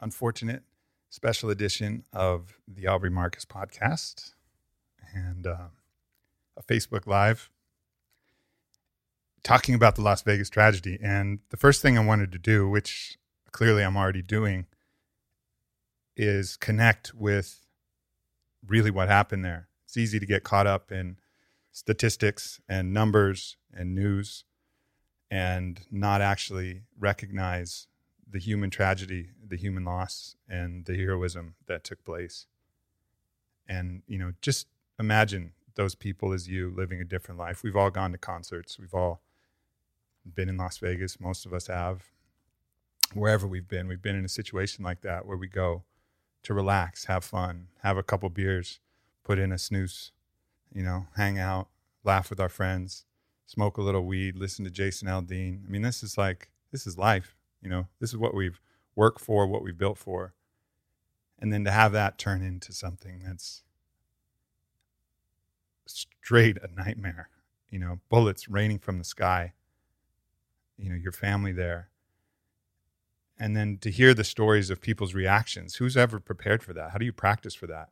unfortunate special edition of the Aubrey Marcus podcast and uh, a Facebook Live talking about the Las Vegas tragedy. And the first thing I wanted to do, which clearly I'm already doing, is connect with really what happened there. It's easy to get caught up in statistics and numbers and news and not actually recognize the human tragedy, the human loss, and the heroism that took place. And, you know, just imagine those people as you living a different life. We've all gone to concerts. We've all been in Las Vegas. Most of us have. Wherever we've been, we've been in a situation like that where we go to relax, have fun, have a couple beers, put in a snooze, you know, hang out, laugh with our friends, smoke a little weed, listen to Jason Aldean. I mean, this is like, this is life. You know, this is what we've worked for, what we've built for. And then to have that turn into something that's straight a nightmare, you know, bullets raining from the sky, you know, your family there. And then to hear the stories of people's reactions. Who's ever prepared for that? How do you practice for that?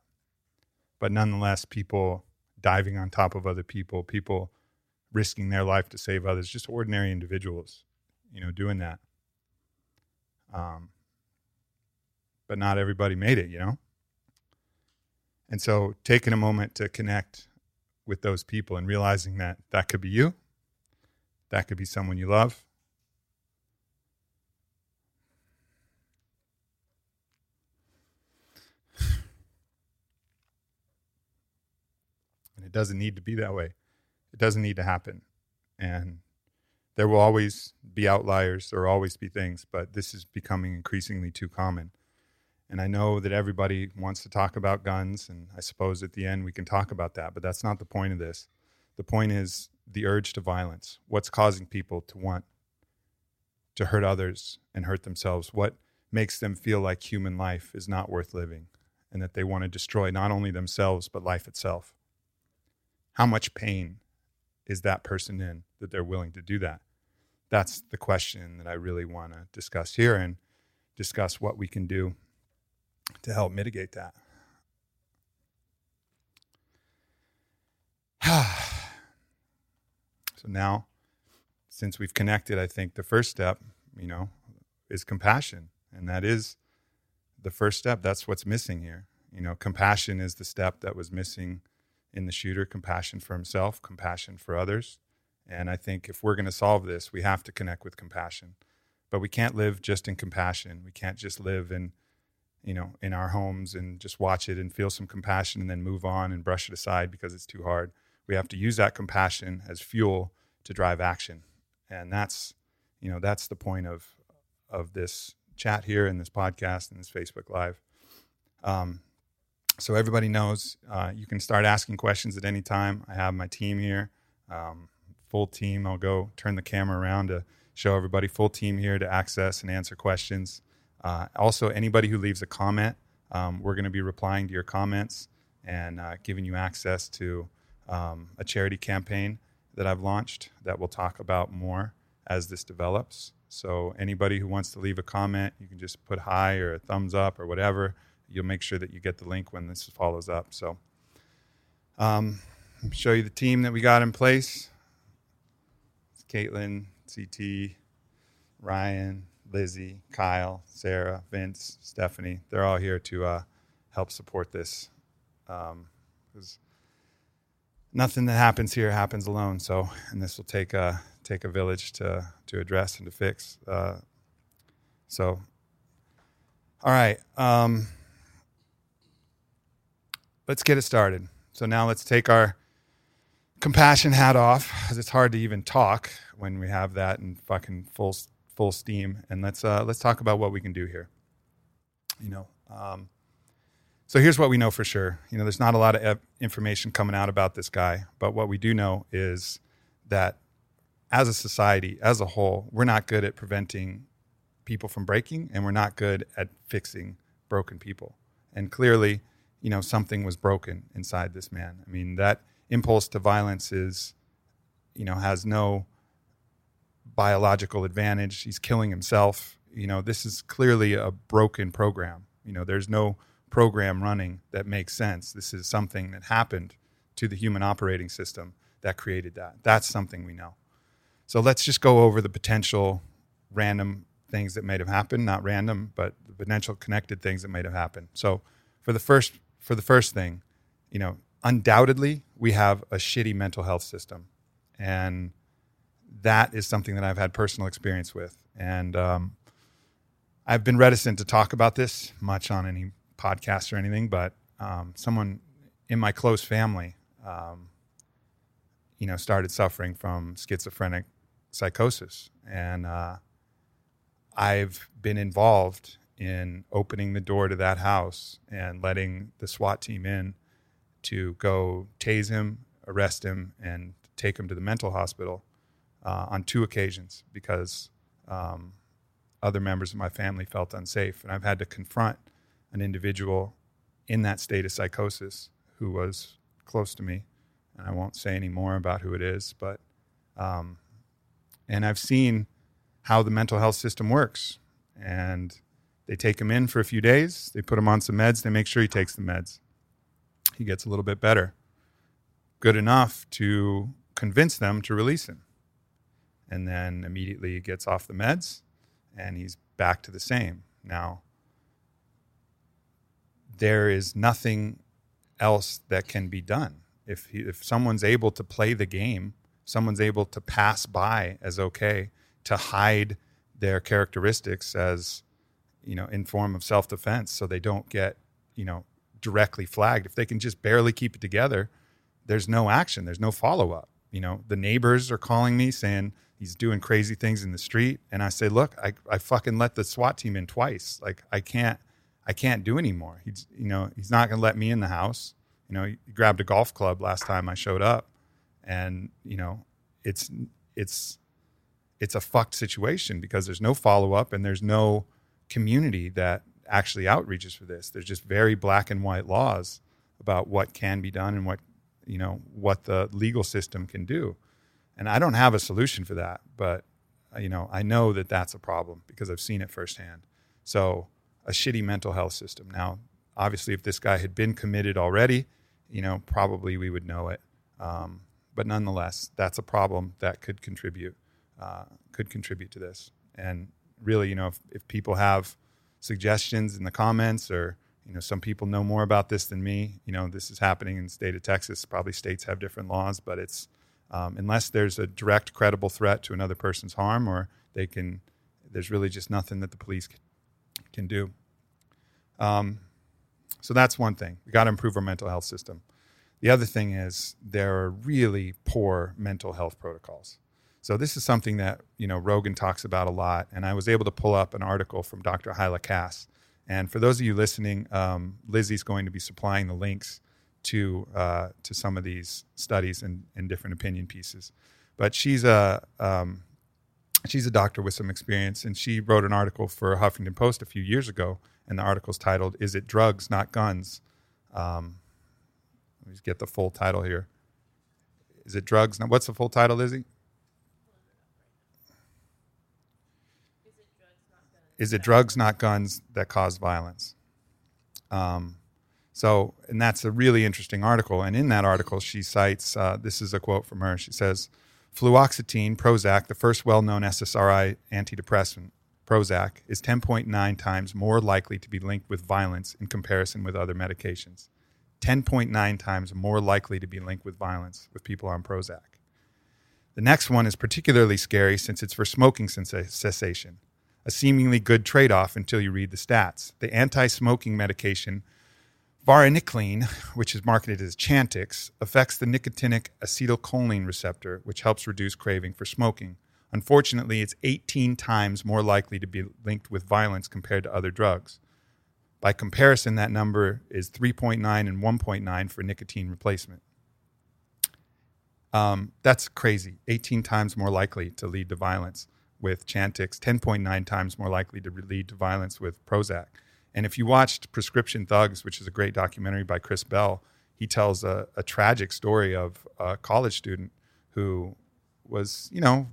But nonetheless, people diving on top of other people, people risking their life to save others, just ordinary individuals, you know, doing that. Um, but not everybody made it, you know? And so taking a moment to connect with those people and realizing that that could be you, that could be someone you love. And it doesn't need to be that way. It doesn't need to happen. And there will always be outliers, there will always be things, but this is becoming increasingly too common. And I know that everybody wants to talk about guns, and I suppose at the end we can talk about that, but that's not the point of this. The point is the urge to violence. What's causing people to want to hurt others and hurt themselves? What makes them feel like human life is not worth living and that they want to destroy not only themselves, but life itself? How much pain is that person in that they're willing to do that? That's the question that I really want to discuss here and discuss what we can do to help mitigate that. so now, since we've connected, I think the first step, you know, is compassion. And that is the first step. That's what's missing here. You know, compassion is the step that was missing in the shooter compassion for himself, compassion for others. And I think if we're going to solve this, we have to connect with compassion. But we can't live just in compassion. We can't just live in, you know, in our homes and just watch it and feel some compassion and then move on and brush it aside because it's too hard. We have to use that compassion as fuel to drive action. And that's, you know, that's the point of of this chat here and this podcast and this Facebook Live. Um, so everybody knows uh, you can start asking questions at any time. I have my team here. Um, full team. I'll go turn the camera around to show everybody full team here to access and answer questions. Uh, also, anybody who leaves a comment, um, we're going to be replying to your comments and uh, giving you access to um, a charity campaign that I've launched that we'll talk about more as this develops. So, anybody who wants to leave a comment, you can just put hi or a thumbs up or whatever. You'll make sure that you get the link when this follows up. So, um, show you the team that we got in place. Caitlin, CT, Ryan, Lizzie, Kyle, Sarah, Vince, Stephanie. They're all here to uh, help support this. Because um, nothing that happens here happens alone. So, and this will take a take a village to to address and to fix. Uh, so, all right, um, let's get it started. So now let's take our compassion hat off because it's hard to even talk when we have that in fucking full full steam. And let's uh, let's talk about what we can do here. You know, um, so here's what we know for sure. You know, there's not a lot of information coming out about this guy, but what we do know is that as a society, as a whole, we're not good at preventing people from breaking, and we're not good at fixing broken people. And clearly, you know, something was broken inside this man. I mean, that impulse to violence is, you know, has no biological advantage. He's killing himself. You know, this is clearly a broken program. You know, there's no program running that makes sense. This is something that happened to the human operating system that created that. That's something we know. So let's just go over the potential random things that might have happened, not random, but the potential connected things that might have happened. So for the first for the first thing, you know, undoubtedly we have a shitty mental health system. And that is something that I've had personal experience with. And um, I've been reticent to talk about this much on any podcast or anything, but um, someone in my close family, um, you know, started suffering from schizophrenic psychosis. And uh, I've been involved in opening the door to that house and letting the SWAT team in to go tase him, arrest him, and take him to the mental hospital uh, on two occasions because um, other members of my family felt unsafe. And I've had to confront an individual in that state of psychosis who was close to me. And I won't say any more about who it is, but, um, and I've seen how the mental health system works. And they take him in for a few days, they put him on some meds, they make sure he takes the meds. He gets a little bit better, good enough to convince them to release him. And then immediately he gets off the meds and he's back to the same. Now, there is nothing else that can be done. If, he, if someone's able to play the game, someone's able to pass by as okay, to hide their characteristics as you know in form of self-defense so they don't get you know directly flagged. If they can just barely keep it together there's no action. There's no follow-up. You know the neighbors are calling me saying he's doing crazy things in the street. And i say look i, I fucking let the swat team in twice. Like i can't i can't do anymore he's you know he's not going to let me in the house. You know he grabbed a golf club last time i showed up. And you know it's it's it's a fucked situation because there's no follow-up and there's no community that actually outreaches for this. There's just very black and white laws about what can be done and what you know what the legal system can do. And I don't have a solution for that, but you know I know that that's a problem because I've seen it firsthand. So a shitty mental health system. Now, obviously, if this guy had been committed already, you know probably we would know it. Um, but nonetheless, that's a problem that could contribute uh, could contribute to this. And really, you know, if, if people have suggestions in the comments or you know some people know more about this than me. You know this is happening in the state of texas. Probably states have different laws but it's um, unless there's a direct credible threat to another person's harm or they can there's really just nothing that the police can, do. Um, so that's one thing. We got to improve our mental health system. The other thing is there are really poor mental health protocols so this is something that you know Rogan talks about a lot, and I was able to pull up an article from Dr. Hyla Cass. And for those of you listening, um, Lizzie's going to be supplying the links to uh, to some of these studies and, and different opinion pieces. But she's a um, she's a doctor with some experience, and she wrote an article for Huffington Post a few years ago, and the article's titled "Is it drugs, not guns?" Um, let me get the full title here. Is it drugs? Now, what's the full title, Lizzie? Is it drugs, not guns, that cause violence? Um, So, and that's a really interesting article. And in that article, she cites uh, this is a quote from her. She says, Fluoxetine, Prozac, the first well known SSRI antidepressant, Prozac, is 10.9 times more likely to be linked with violence in comparison with other medications. 10.9 times more likely to be linked with violence with people on Prozac. The next one is particularly scary since it's for smoking cessation, a seemingly good trade off until you read the stats. The anti smoking medication varenicline, which is marketed as Chantix, affects the nicotinic acetylcholine receptor, which helps reduce craving for smoking. Unfortunately, it's 18 times more likely to be linked with violence compared to other drugs. By comparison, that number is 3.9 and 1.9 for nicotine replacement. Um, that's crazy. 18 times more likely to lead to violence with Chantix, 10.9 times more likely to lead to violence with Prozac. And if you watched Prescription Thugs, which is a great documentary by Chris Bell, he tells a, a tragic story of a college student who was, you know,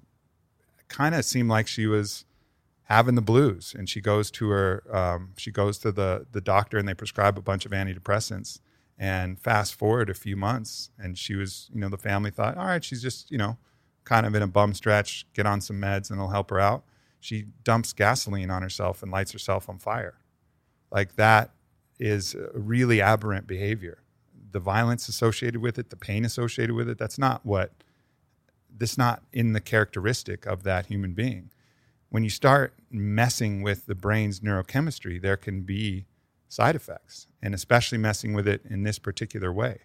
kind of seemed like she was having the blues and she goes to her um, she goes to the the doctor and they prescribe a bunch of antidepressants and fast forward a few months and she was you know the family thought all right she's just you know kind of in a bum stretch get on some meds and it'll help her out she dumps gasoline on herself and lights herself on fire like that is really aberrant behavior the violence associated with it the pain associated with it that's not what this not in the characteristic of that human being when you start messing with the brain's neurochemistry, there can be side effects, and especially messing with it in this particular way.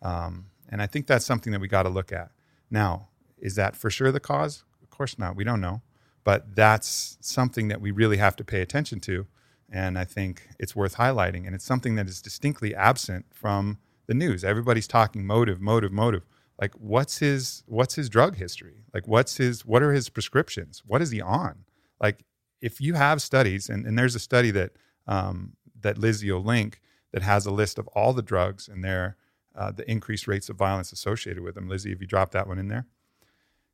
Um, and I think that's something that we got to look at. Now, is that for sure the cause? Of course not. We don't know. But that's something that we really have to pay attention to. And I think it's worth highlighting. And it's something that is distinctly absent from the news. Everybody's talking motive, motive, motive like what's his what's his drug history like what's his what are his prescriptions what is he on like if you have studies, and, and there's a study that um, that Lizzie will link that has a list of all the drugs and their uh, the increased rates of violence associated with them. Lizzie, if you drop that one in there,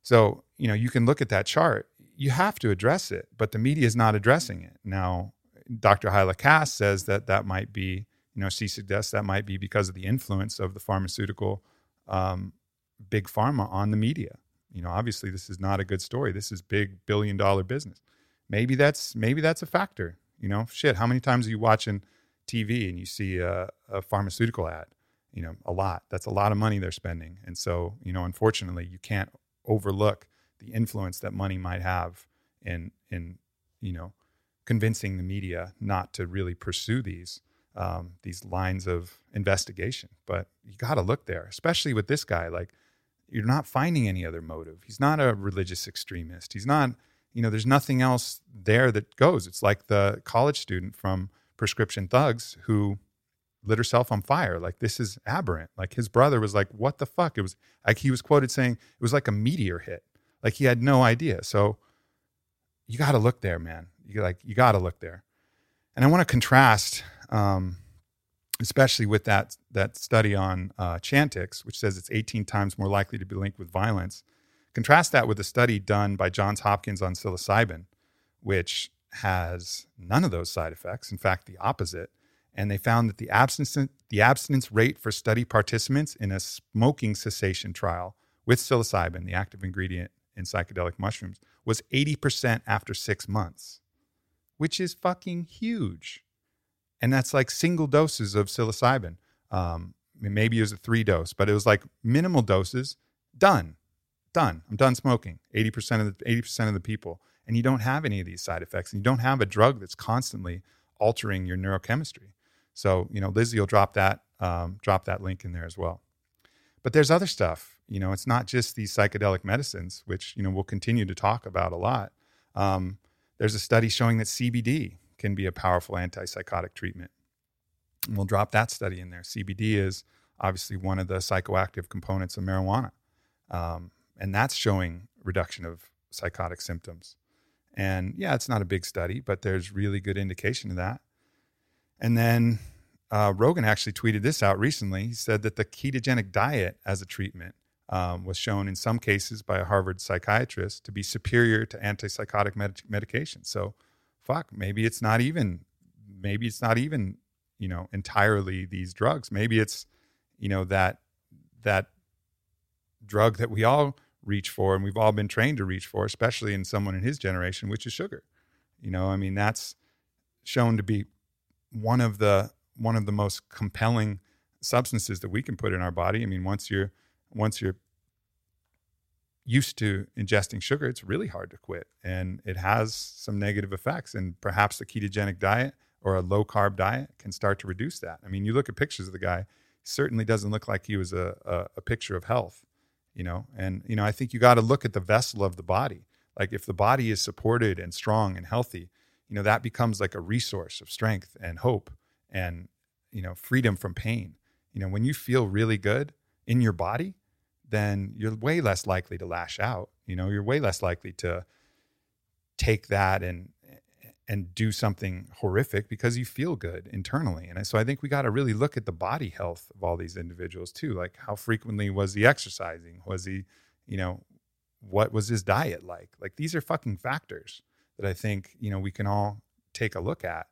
so you know you can look at that chart. You have to address it, but the media is not addressing it now. Dr. Hyla Cass says that that might be, you know, she suggests that might be because of the influence of the pharmaceutical um, big pharma on the media. You know, obviously this is not a good story. This is big billion dollar business maybe that's maybe that's a factor. You know, shit. How many times are you watching TV and you see a, a pharmaceutical ad? You know, a lot. That's a lot of money they're spending, and so you know, unfortunately, you can't overlook the influence that money might have in in you know convincing the media not to really pursue these um, these lines of investigation. But you got to look there, especially with this guy. Like, you're not finding any other motive. He's not a religious extremist. He's not you know, there's nothing else there that goes. It's like the college student from Prescription Thugs who lit herself on fire. Like this is aberrant. Like his brother was like, "What the fuck?" It was like he was quoted saying it was like a meteor hit. Like he had no idea. So you got to look there, man. You like you got to look there. And I want to contrast, um, especially with that that study on uh, Chantix, which says it's 18 times more likely to be linked with violence. Contrast that with a study done by Johns Hopkins on psilocybin, which has none of those side effects. In fact, the opposite. And they found that the abstinence, the abstinence rate for study participants in a smoking cessation trial with psilocybin, the active ingredient in psychedelic mushrooms, was 80% after six months, which is fucking huge. And that's like single doses of psilocybin. Um, maybe it was a three dose, but it was like minimal doses, done done. I'm done smoking. 80% of the 80% of the people. And you don't have any of these side effects. And you don't have a drug that's constantly altering your neurochemistry. So, you know, Lizzie will drop that, um, drop that link in there as well. But there's other stuff. You know, it's not just these psychedelic medicines, which, you know, we'll continue to talk about a lot. Um, there's a study showing that CBD can be a powerful antipsychotic treatment. And we'll drop that study in there. CBD is obviously one of the psychoactive components of marijuana. Um, and that's showing reduction of psychotic symptoms. And yeah, it's not a big study, but there's really good indication of that. And then uh, Rogan actually tweeted this out recently. He said that the ketogenic diet as a treatment um, was shown in some cases by a Harvard psychiatrist to be superior to antipsychotic med- medication. So, fuck, maybe it's not even, maybe it's not even you know, entirely these drugs. Maybe it's, you know, that that drug that we all reach for and we've all been trained to reach for, especially in someone in his generation, which is sugar. You know, I mean, that's shown to be one of the one of the most compelling substances that we can put in our body. I mean, once you're once you're used to ingesting sugar, it's really hard to quit, and it has some negative effects. And perhaps the ketogenic diet or a low carb diet can start to reduce that. I mean, you look at pictures of the guy; certainly doesn't look like he was a, a, a picture of health, you know. And you know, I think you got to look at the vessel of the body. Like if the body is supported and strong and healthy, you know, that becomes like a resource of strength and hope and you know freedom from pain. You know, when you feel really good in your body, then you're way less likely to lash out. You know, you're way less likely to take that and and do something horrific because you feel good internally. And so I think we got to really look at the body health of all these individuals too. Like how frequently was he exercising? Was he, you know, what was his diet like? Like these are fucking factors that I think, you know, we can all take a look at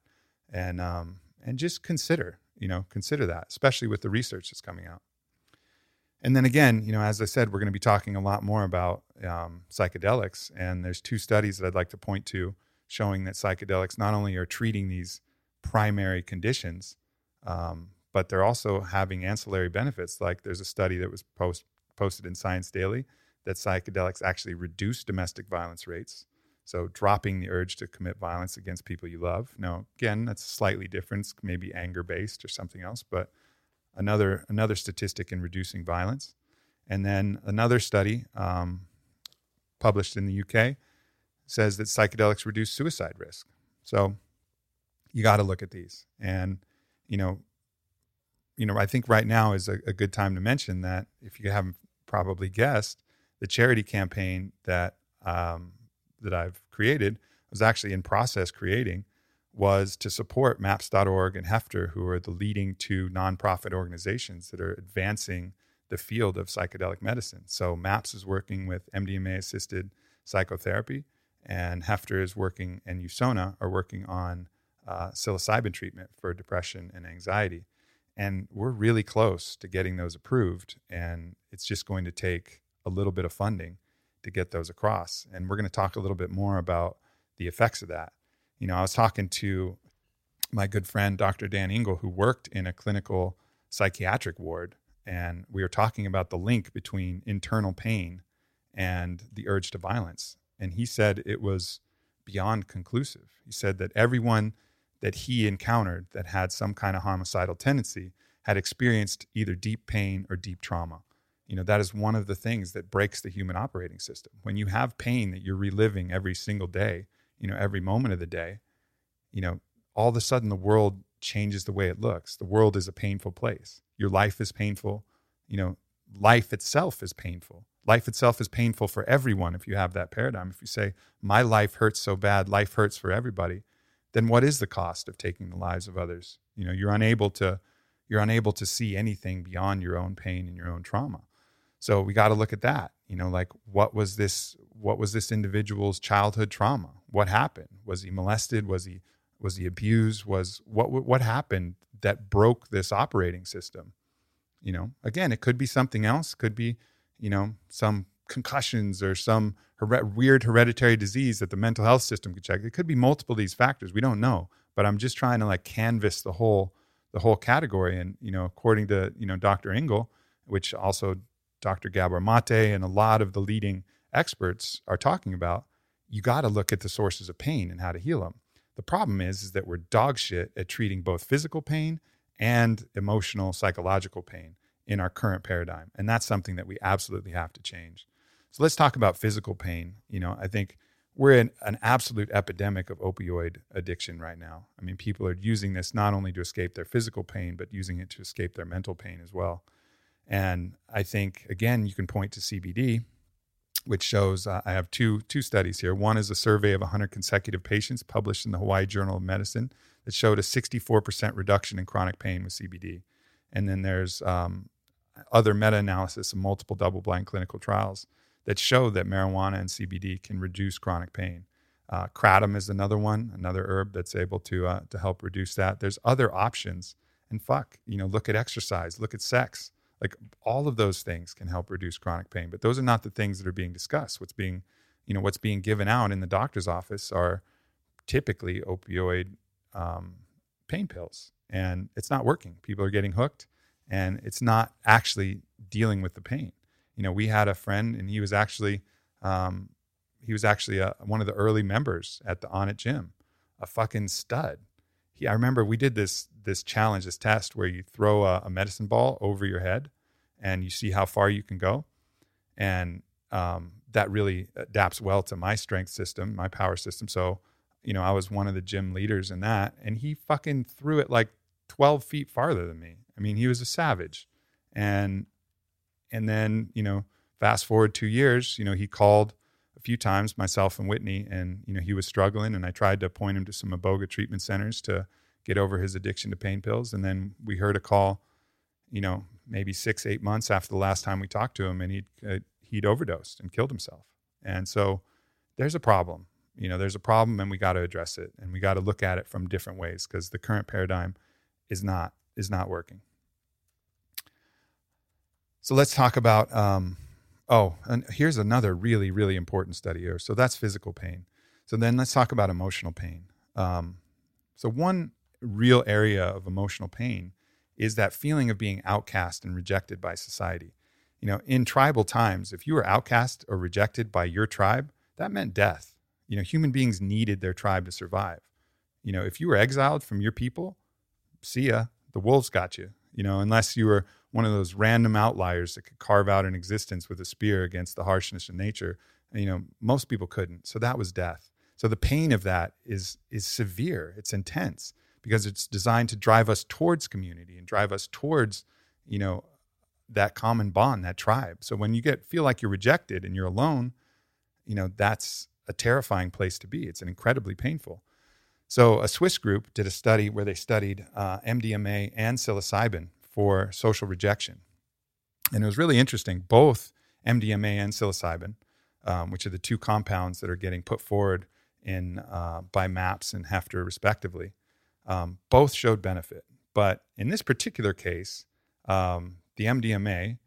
and um and just consider, you know, consider that, especially with the research that's coming out. And then again, you know, as I said, we're going to be talking a lot more about um, psychedelics. And there's two studies that I'd like to point to showing that psychedelics not only are treating these primary conditions, um, but they're also having ancillary benefits. Like there's a study that was post, posted in Science Daily that psychedelics actually reduce domestic violence rates. So dropping the urge to commit violence against people you love. Now, again, that's slightly different, maybe anger based or something else, but another another statistic in reducing violence. And then another study um, published in the UK says that psychedelics reduce suicide risk. So you got to look at these. And you know, you know, I think right now is a, a good time to mention that if you haven't probably guessed, the charity campaign that um, that I've created was actually in process creating was to support MAPS.org and Heffter, who are the leading two nonprofit organizations that are advancing the field of psychedelic medicine. So MAPS is working with MDMA assisted psychotherapy, and Heffter is working, and USONA are working on uh, psilocybin treatment for depression and anxiety. And we're really close to getting those approved, and it's just going to take a little bit of funding to get those across. And we're going to talk a little bit more about the effects of that you know, I was talking to my good friend, Dr. Dan Engle, who worked in a clinical psychiatric ward. And we were talking about the link between internal pain and the urge to violence. And he said it was beyond conclusive. He said that everyone that he encountered that had some kind of homicidal tendency had experienced either deep pain or deep trauma. You know, that is one of the things that breaks the human operating system. When you have pain that you're reliving every single day, you know, every moment of the day, you know, all of a sudden the world changes the way it looks. The world is a painful place. Your life is painful. You know, life itself is painful. Life itself is painful for everyone if you have that paradigm. If you say, my life hurts so bad, life hurts for everybody, then what is the cost of taking the lives of others? You know, you're unable to you're unable to see anything beyond your own pain and your own trauma. So we got to look at that. You know, like what was this what was this individual's childhood trauma? What happened? Was he molested? Was he was he abused? Was what what happened that broke this operating system? You know, again, it could be something else. Could be, you know, some concussions or some her- weird hereditary disease that the mental health system could check. It could be multiple these factors. We don't know, but I'm just trying to like canvas the whole the whole category. And you know, according to you know Dr. Engle, which also Dr. Gabor Mate and a lot of the leading experts are talking about, you got to look at the sources of pain and how to heal them. The problem is, is that we're dog shit at treating both physical pain and emotional, psychological pain in our current paradigm. And that's something that we absolutely have to change. So let's talk about physical pain. You know, I think we're in an absolute epidemic of opioid addiction right now. I mean, people are using this not only to escape their physical pain, but using it to escape their mental pain as well. And I think, again, you can point to CBD, which shows uh, I have two, two studies here. One is a survey of 100 consecutive patients published in the Hawaii Journal of Medicine that showed a 64% reduction in chronic pain with CBD. And then there's um, other meta analysis of multiple double blind clinical trials that show that marijuana and CBD can reduce chronic pain. Uh, kratom is another one, another herb that's able to uh, to help reduce that. There's other options and fuck. You know, look at exercise, look at sex. Like all of those things can help reduce chronic pain, but those are not the things that are being discussed. What's being, you know, what's being given out in the doctor's office are typically opioid um, pain pills, and it's not working. People are getting hooked, and it's not actually dealing with the pain. You know, we had a friend, and he was actually um, he was actually a, one of the early members at the Onnit Gym, a fucking stud. He, I remember we did this this challenge, this test where you throw a, a medicine ball over your head, and you see how far you can go, and um, that really adapts well to my strength system, my power system. So, you know, I was one of the gym leaders in that, and he fucking threw it like 12 feet farther than me. I mean, he was a savage, and and then you know, fast forward two years, you know, he called a few times, myself and Whitney, and you know he was struggling, and I tried to point him to some iboga treatment centers to get over his addiction to pain pills. And then we heard a call, you know, maybe six, eight months after the last time we talked to him, and he'd uh, he'd overdosed and killed himself. And so there's a problem. You know, there's a problem, and we got to address it, and we got to look at it from different ways because the current paradigm is not is not working. So let's talk about um, Oh, and here's another really, really important study here. So that's physical pain. So then let's talk about emotional pain. Um, so, one real area of emotional pain is that feeling of being outcast and rejected by society. You know, in tribal times, if you were outcast or rejected by your tribe, that meant death. You know, human beings needed their tribe to survive. You know, if you were exiled from your people, see ya, the wolves got you. You know, unless you were one of those random outliers that could carve out an existence with a spear against the harshness of nature. And, you know, most people couldn't. So that was death. So the pain of that is is severe. It's intense because it's designed to drive us towards community and drive us towards, you know, that common bond, that tribe. So when you get feel like you're rejected and you're alone, you know, that's a terrifying place to be. It's an incredibly painful. So a Swiss group did a study where they studied uh, MDMA and psilocybin for social rejection. And it was really interesting. Both MDMA and psilocybin, um, which are the two compounds that are getting put forward in uh, by MAPS and Heffter, respectively, um, both showed benefit. But in this particular case, um, the MDMA,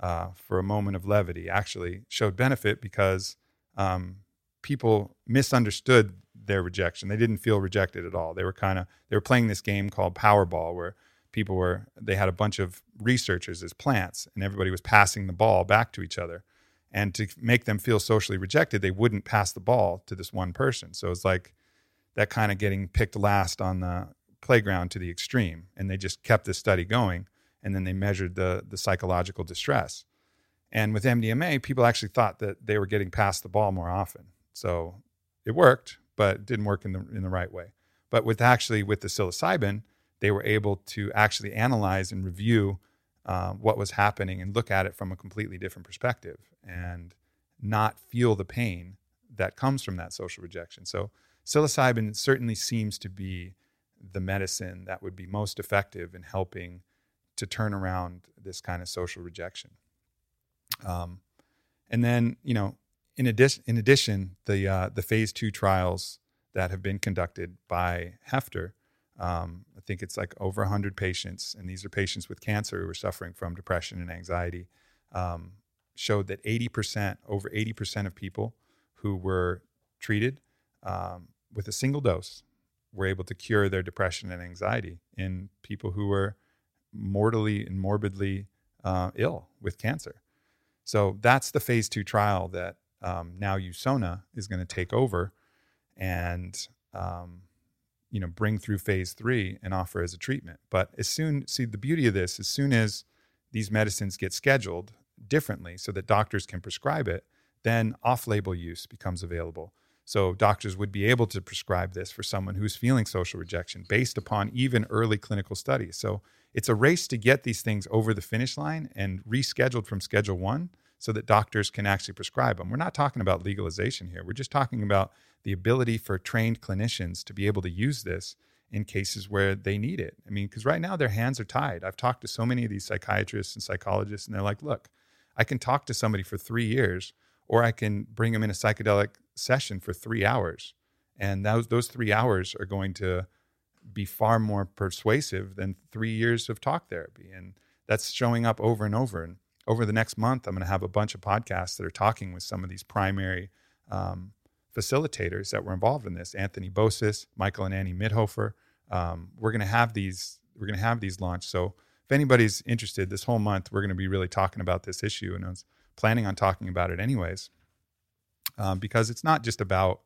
uh, for a moment of levity, actually showed benefit because um, people misunderstood their rejection. They didn't feel rejected at all. They were kind of they were playing this game called Powerball, where people were they had a bunch of researchers as plants and everybody was passing the ball back to each other. And to make them feel socially rejected they wouldn't pass the ball to this one person. So it's like that kind of getting picked last on the playground to the extreme. And they just kept this study going and then they measured the the psychological distress. And with MDMA people actually thought that they were getting past the ball more often. So it worked but didn't work in the in the right way. But with actually with the psilocybin they were able to actually analyze and review uh, what was happening and look at it from a completely different perspective and not feel the pain that comes from that social rejection. So, psilocybin certainly seems to be the medicine that would be most effective in helping to turn around this kind of social rejection. Um, and then, you know, in addition, in addition, the uh, the phase two trials that have been conducted by Heffter um, I think it's like over 100 patients, and these are patients with cancer who are suffering from depression and anxiety. Um, showed that 80%, over 80% of people who were treated um, with a single dose were able to cure their depression and anxiety in people who were mortally and morbidly uh, ill with cancer. So that's the phase two trial that um, now USONA is going to take over. And um, you know bring through phase three and offer as a treatment. But as soon see the beauty of this as soon as these medicines get scheduled differently so that doctors can prescribe it then off-label use becomes available. So doctors would be able to prescribe this for someone who's feeling social rejection based upon even early clinical studies. So it's a race to get these things over the finish line and rescheduled from schedule one so that doctors can actually prescribe them we're not talking about legalization here we're just talking about the ability for trained clinicians to be able to use this in cases where they need it. I mean, because right now their hands are tied. I've talked to so many of these psychiatrists and psychologists, and they're like, look, I can talk to somebody for three years, or I can bring them in a psychedelic session for three hours. And those, those three hours are going to be far more persuasive than three years of talk therapy. And that's showing up over and over. And over the next month, I'm going to have a bunch of podcasts that are talking with some of these primary um, facilitators that were involved in this Anthony Bossis, Michael and Annie Mithoefer. Um, we're going to have these. We're going to have these launched. So if anybody's interested, this whole month we're going to be really talking about this issue, and I was planning on talking about it anyways, um, because it's not just about,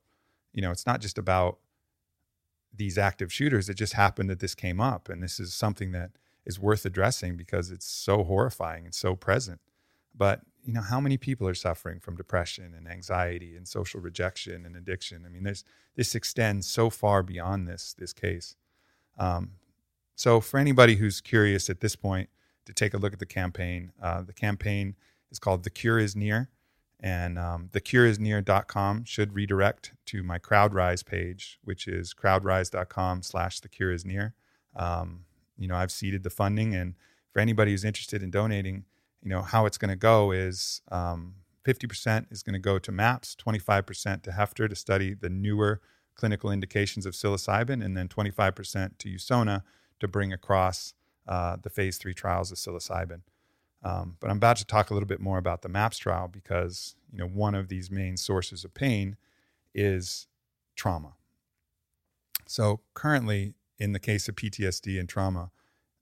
you know, it's not just about these active shooters. It just happened that this came up, and this is something that is worth addressing because it's so horrifying and so present. But you know, how many people are suffering from depression and anxiety and social rejection and addiction? I mean, there's this extends so far beyond this this case. Um, so, for anybody who's curious at this point to take a look at the campaign, uh, the campaign is called "The Cure Is Near." And um, thecureisnear.com should redirect to my CrowdRise page, which is crowdrise.com slash the cure is near. Um, you know, I've seeded the funding. And for anybody who's interested in donating, you know, how it's going to go is um, 50% is going to go to MAPS, 25% to Heffter to study the newer clinical indications of psilocybin, and then 25% to USONA to bring across uh, the phase three trials of psilocybin. Um, but I'm about to talk a little bit more about the MAPS trial because you know one of these main sources of pain is trauma. So currently, in the case of PTSD and trauma,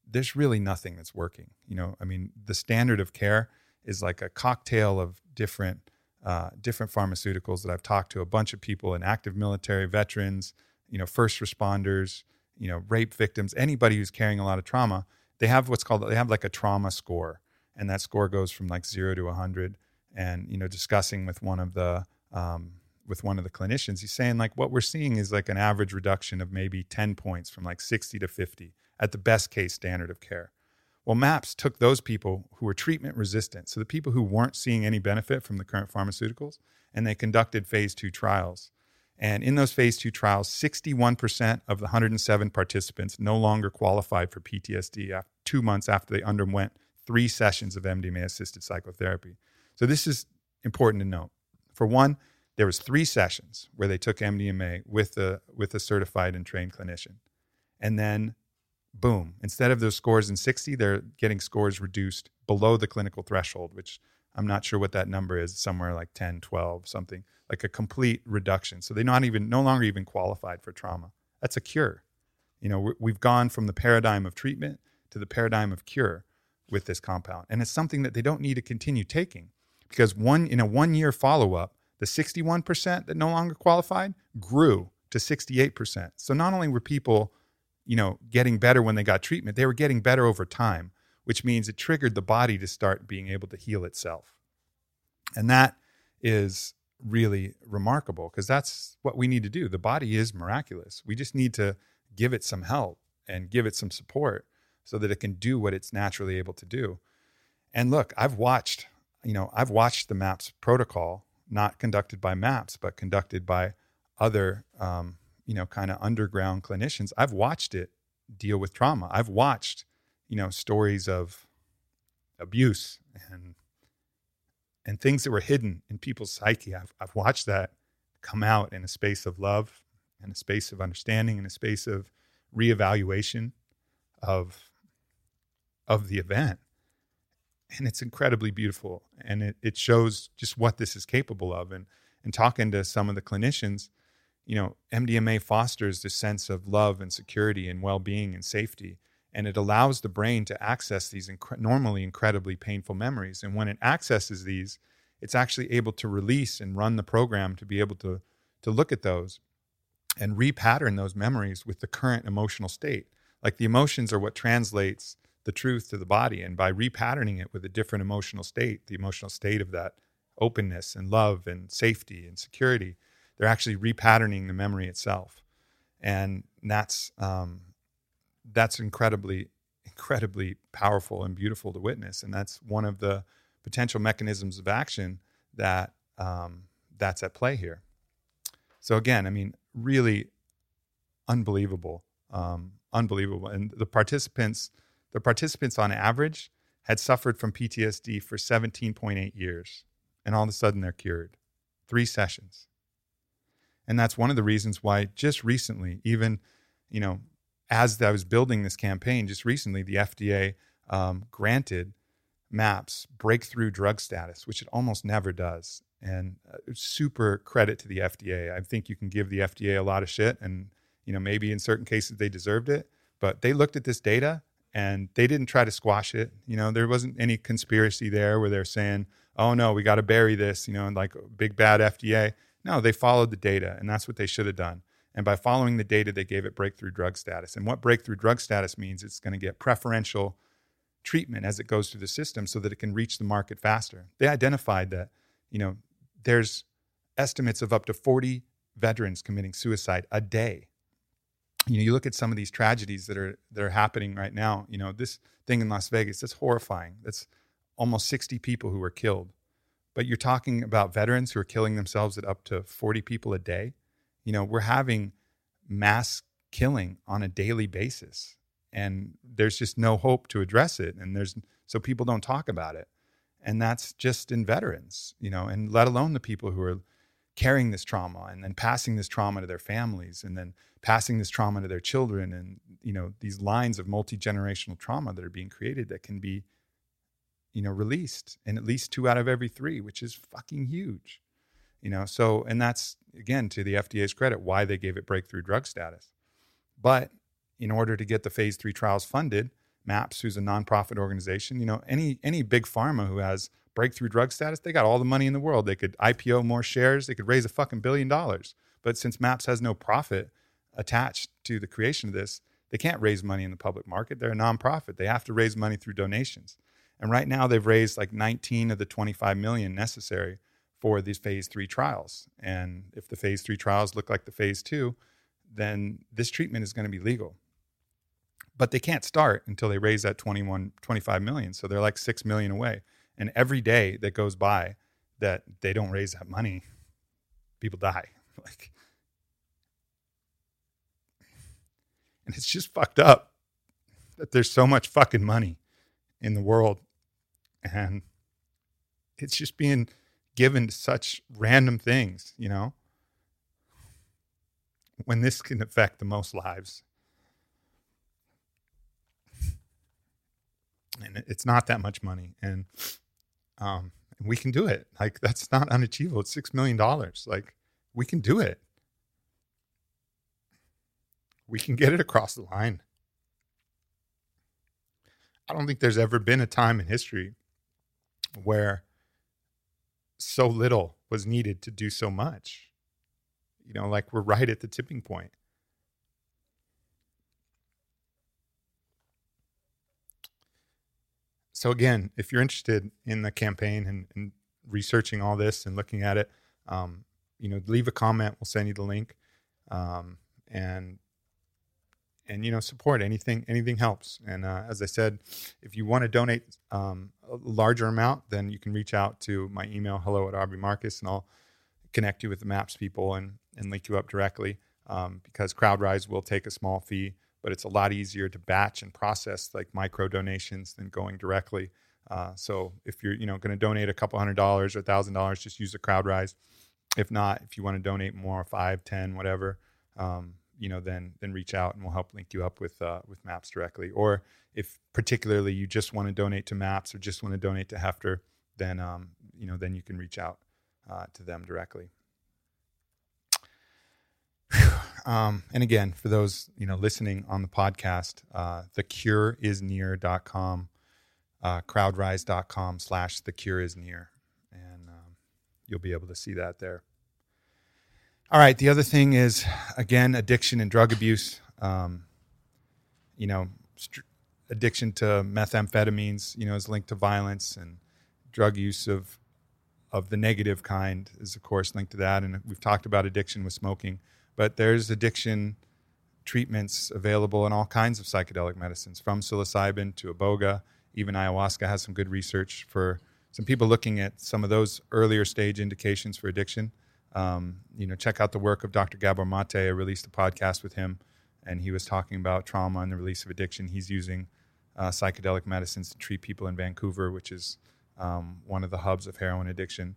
there's really nothing that's working. You know, I mean, the standard of care is like a cocktail of different uh, different pharmaceuticals that I've talked to a bunch of people in active military, veterans, you know, first responders, you know, rape victims, anybody who's carrying a lot of trauma. They have what's called they have like a trauma score and that score goes from like zero to 100 and you know discussing with one of the um, with one of the clinicians he's saying like what we're seeing is like an average reduction of maybe 10 points from like 60 to 50 at the best case standard of care well maps took those people who were treatment resistant so the people who weren't seeing any benefit from the current pharmaceuticals and they conducted phase two trials and in those phase two trials 61% of the 107 participants no longer qualified for ptsd after two months after they underwent three sessions of MDMA assisted psychotherapy. So this is important to note. For one, there was three sessions where they took MDMA with a with a certified and trained clinician. And then boom, instead of those scores in 60, they're getting scores reduced below the clinical threshold, which I'm not sure what that number is, somewhere like 10, 12, something, like a complete reduction. So they're not even no longer even qualified for trauma. That's a cure. You know, we've gone from the paradigm of treatment to the paradigm of cure with this compound. And it's something that they don't need to continue taking because one in a one year follow up, the 61% that no longer qualified grew to 68%. So not only were people, you know, getting better when they got treatment, they were getting better over time, which means it triggered the body to start being able to heal itself. And that is really remarkable because that's what we need to do. The body is miraculous. We just need to give it some help and give it some support so that it can do what it's naturally able to do. And look, I've watched, you know, I've watched the MAPS protocol, not conducted by MAPS, but conducted by other, um, you know, kind of underground clinicians. I've watched it deal with trauma. I've watched, you know, stories of abuse and and things that were hidden in people's psyche. I've, I've watched that come out in a space of love, in a space of understanding, in a space of reevaluation of of the event. And it's incredibly beautiful. And it, it shows just what this is capable of. And, and talking to some of the clinicians, you know, MDMA fosters this sense of love and security and well being and safety. And it allows the brain to access these normally incredibly painful memories. And when it accesses these, it's actually able to release and run the program to be able to, to look at those and repattern those memories with the current emotional state. Like the emotions are what translates the truth to the body. And by repatterning it with a different emotional state, the emotional state of that openness and love and safety and security, they're actually repatterning the memory itself. And that's um, that's incredibly, incredibly powerful and beautiful to witness. And that's one of the potential mechanisms of action that um, that's at play here. So again, I mean, really unbelievable, um, unbelievable. And the participants the participants, on average, had suffered from PTSD for 17.8 years, and all of a sudden they're cured. Three sessions. And that's one of the reasons why just recently, even, you know, as I was building this campaign just recently, the FDA um, granted MAPS breakthrough drug status, which it almost never does. And uh, super credit to the FDA. I think you can give the FDA a lot of shit, and you know maybe in certain cases they deserved it, but they looked at this data and they didn't try to squash it. You know, there wasn't any conspiracy there where they're saying, "Oh no, we got to bury this," you know, and like big bad FDA. No, they followed the data, and that's what they should have done. And by following the data, they gave it breakthrough drug status. And what breakthrough drug status means, it's going to get preferential treatment as it goes through the system so that it can reach the market faster. They identified that, you know, there's estimates of up to 40 veterans committing suicide a day. You know, you look at some of these tragedies that are that are happening right now. You know, this thing in Las Vegas that's horrifying. That's almost 60 people who were killed. But you're talking about veterans who are killing themselves at up to 40 people a day. You know, we're having mass killing on a daily basis and there's just no hope to address it and there's so people don't talk about it and that's just in veterans you know and let alone the people who are carrying this trauma and then passing this trauma to their families and then passing this trauma to their children and you know these lines of multi-generational trauma that are being created that can be you know released and at least two out of every three which is fucking huge you know so and that's again to the fda's credit why they gave it breakthrough drug status but in order to get the phase three trials funded, MAPS, who's a nonprofit organization, you know, any any big pharma who has breakthrough drug status, they got all the money in the world. They could IPO more shares, they could raise a fucking billion dollars. But since MAPS has no profit attached to the creation of this, they can't raise money in the public market. They're a nonprofit. They have to raise money through donations. And right now they've raised like 19 of the 25 million necessary for these phase three trials. And if the phase three trials look like the phase two, then this treatment is going to be legal but they can't start until they raise that 21 25 million so they're like 6 million away and every day that goes by that they don't raise that money people die like and it's just fucked up that there's so much fucking money in the world and it's just being given to such random things you know when this can affect the most lives and it's not that much money, and um, we can do it. Like that's not unachievable. It's six million dollars. Like we can do it. We can get it across the line. I don't think there's ever been a time in history where so little was needed to do so much. You know, like we're right at the tipping point. so again, if you're interested in the campaign and, and researching all this and looking at it, um, you know, leave a comment. We'll send you the link, um, and and you know, support anything. Anything helps. And uh, as I said, if you want to donate um, a larger amount, then you can reach out to my email hello at Aubrey Marcus, and I'll connect you with the Maps people and and link you up directly. Um, because CrowdRise will take a small fee but it's a lot easier to batch and process like micro donations than going directly. Uh, so if you're you know going to donate a couple hundred dollars or a thousand dollars, just use the CrowdRise. If not, if you want to donate more, five, ten, whatever, um, you know, then then reach out and we'll help link you up with uh, with Maps directly. Or if particularly you just want to donate to Maps or just want to donate to Heffter, then um, you know then you can reach out uh, to them directly. Um, and again, for those you know listening on the podcast, uh, thecureisnear.com, uh, crowdrise.com slash the cure is near, and um, you'll be able to see that there. All right. The other thing is again addiction and drug abuse. Um, you know, st- addiction to methamphetamines. You know, is linked to violence and drug use of of the negative kind is of course linked to that. And we've talked about addiction with smoking but there's addiction treatments available in all kinds of psychedelic medicines, from psilocybin to iboga. Even ayahuasca has some good research for some people looking at some of those earlier stage indications for addiction. Um, you know, check out the work of Dr. Gabor Mate. I released a podcast with him, and he was talking about trauma and the release of addiction. He's using uh, psychedelic medicines to treat people in Vancouver, which is um, one of the hubs of heroin addiction.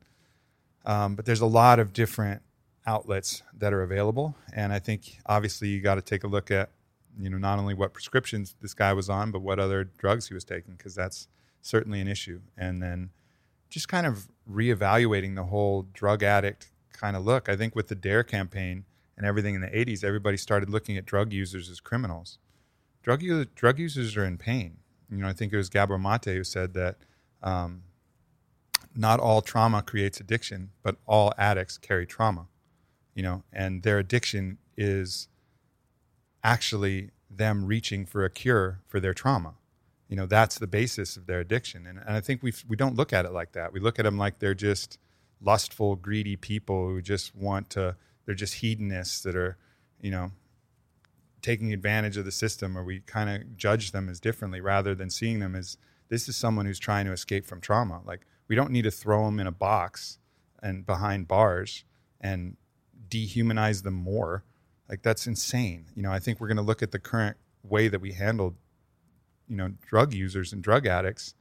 Um, but there's a lot of different outlets that are available. And I think obviously you got to take a look at You know, not only what prescriptions this guy was on, but what other drugs he was taking, because that's certainly an issue. And then just kind of reevaluating the whole drug addict kind of look. I think with the DARE campaign and everything in the 80s, everybody started looking at drug users as criminals. Drug, drug users are in pain. You know, I think it was Gabor Mate who said that um, not all trauma creates addiction, but all addicts carry trauma. You know, and their addiction is actually them reaching for a cure for their trauma. You know, that's the basis of their addiction. And, and I think we we don't look at it like that. We look at them like they're just lustful, greedy people who just want to. They're just hedonists that are, you know, taking advantage of the system, or we kind of judge them as differently rather than seeing them as this is someone who's trying to escape from trauma. Like we don't need to throw them in a box and behind bars and dehumanize them more. Like that's insane. You know, I think we're going to look at the current way that we handle, you know, drug users and drug addicts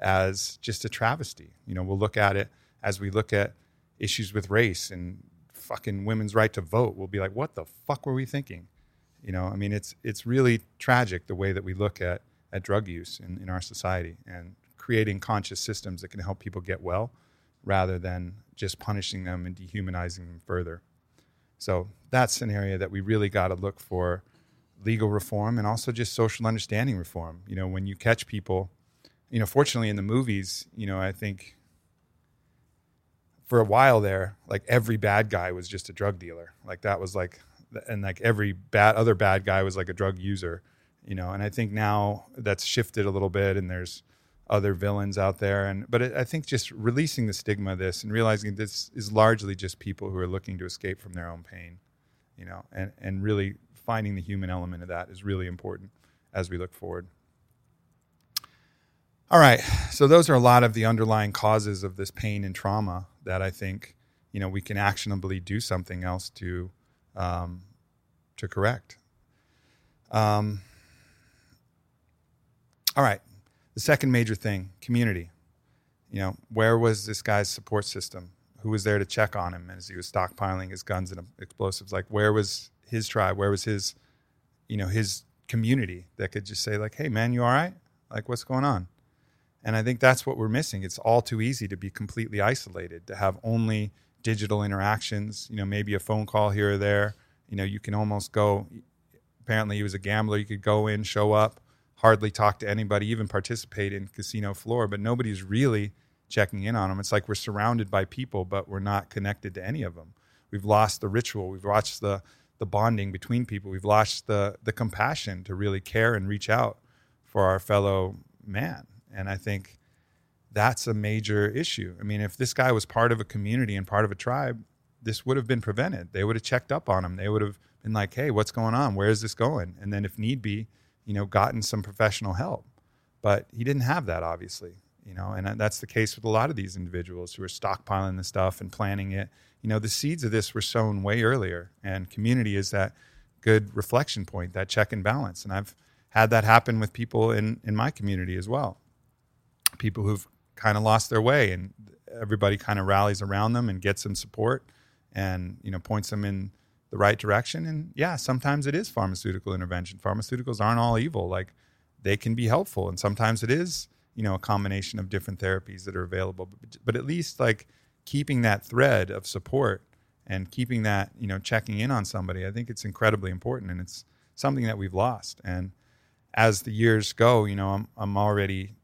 as just a travesty. You know, we'll look at it as we look at issues with race and fucking women's right to vote. We'll be like, what the fuck were we thinking? You know, I mean, it's it's really tragic the way that we look at at drug use in, in our society and creating conscious systems that can help people get well rather than just punishing them and dehumanizing them further. So that's an area that we really got to look for legal reform and also just social understanding reform. You know, when you catch people, you know, fortunately in the movies, you know, I think for a while there, like every bad guy was just a drug dealer. Like that was like, and like every bad other bad guy was like a drug user, you know. And I think now that's shifted a little bit, and there's other villains out there. And but it, I think just releasing the stigma of this and realizing this is largely just people who are looking to escape from their own pain, you know, and and really finding the human element of that is really important as we look forward. All right, so those are a lot of the underlying causes of this pain and trauma that I think you know we can actionably do something else to um, to correct. Um, all right, the second major thing, community. You know, where was this guy's support system? Who was there to check on him as he was stockpiling his guns and explosives? Like, where was his tribe? Where was his, you know, his community that could just say, like, "Hey, man, you all right? Like, what's going on?" And I think that's what we're missing. It's all too easy to be completely isolated, to have only digital interactions. You know, maybe a phone call here or there. You know, you can almost go. Apparently, he was a gambler. You could go in, show up, hardly talk to anybody, even participate in casino floor, but nobody's really checking in on them. It's like we're surrounded by people, but we're not connected to any of them. We've lost the ritual. We've lost the the bonding between people. We've lost the the compassion to really care and reach out for our fellow man. And I think that's a major issue. I mean, if this guy was part of a community and part of a tribe, this would have been prevented. They would have checked up on him. They would have been like, "Hey, what's going on? Where is this going?" And then, if need be, you know, gotten some professional help. But he didn't have that, obviously, you know, and uh, that's the case with a lot of these individuals who are stockpiling the stuff and planning it. You know, the seeds of this were sown way earlier, and community is that good reflection point, that check and balance. And I've had that happen with people in in my community as well. People who've kind of lost their way, and everybody kind of rallies around them and gets them support, and you know, points them in the right direction. And yeah, sometimes it is pharmaceutical intervention. Pharmaceuticals aren't all evil. Like they can be helpful, and sometimes it is you know a combination of different therapies that are available. But, but at least like keeping that thread of support and keeping that you know checking in on somebody, I think it's incredibly important, and it's something that we've lost. And as the years go, you know, I'm I'm already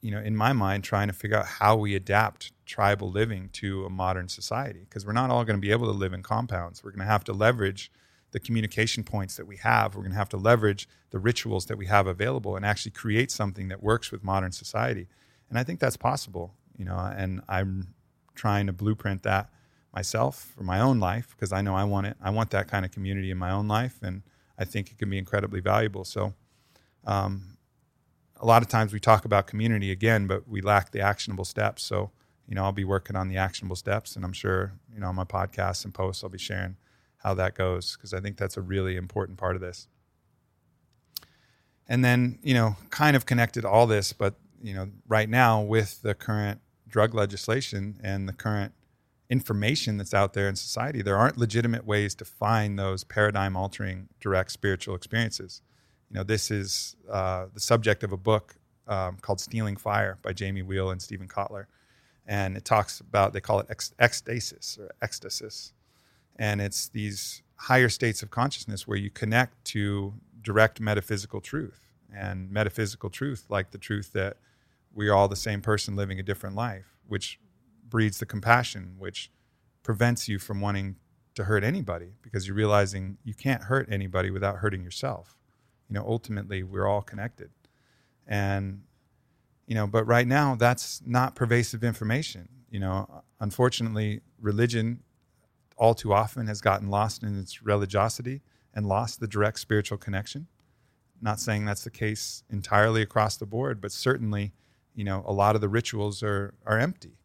you know, in my mind, trying to figure out how we adapt tribal living to a modern society because we're not all going to be able to live in compounds. We're going to have to leverage the communication points that we have. We're going to have to leverage the rituals that we have available and actually create something that works with modern society. And I think that's possible, you know, and I'm trying to blueprint that myself for my own life because I know I want it. I want that kind of community in my own life, and I think it can be incredibly valuable. So, um, a lot of times we talk about community again, but we lack the actionable steps. So, you know, I'll be working on the actionable steps, and I'm sure, you know, on my podcasts and posts, I'll be sharing how that goes because I think that's a really important part of this. And then, you know, kind of connected all this, but you know, right now with the current drug legislation and the current, information that's out there in society, there aren't legitimate ways to find those paradigm altering direct spiritual experiences. You know, this is uh, the subject of a book um, called Stealing Fire by Jamie Wheal and Steven Kotler. And it talks about, they call it ex- ecstasis or ecstasis. And it's these higher states of consciousness where you connect to direct metaphysical truth and metaphysical truth, like the truth that we are all the same person living a different life, which breeds the compassion, which prevents you from wanting to hurt anybody because you're realizing you can't hurt anybody without hurting yourself. You know, ultimately, we're all connected. And, you know, but right now, that's not pervasive information. You know, unfortunately, religion all too often has gotten lost in its religiosity and lost the direct spiritual connection. Not saying that's the case entirely across the board, but certainly, you know, a lot of the rituals are are empty.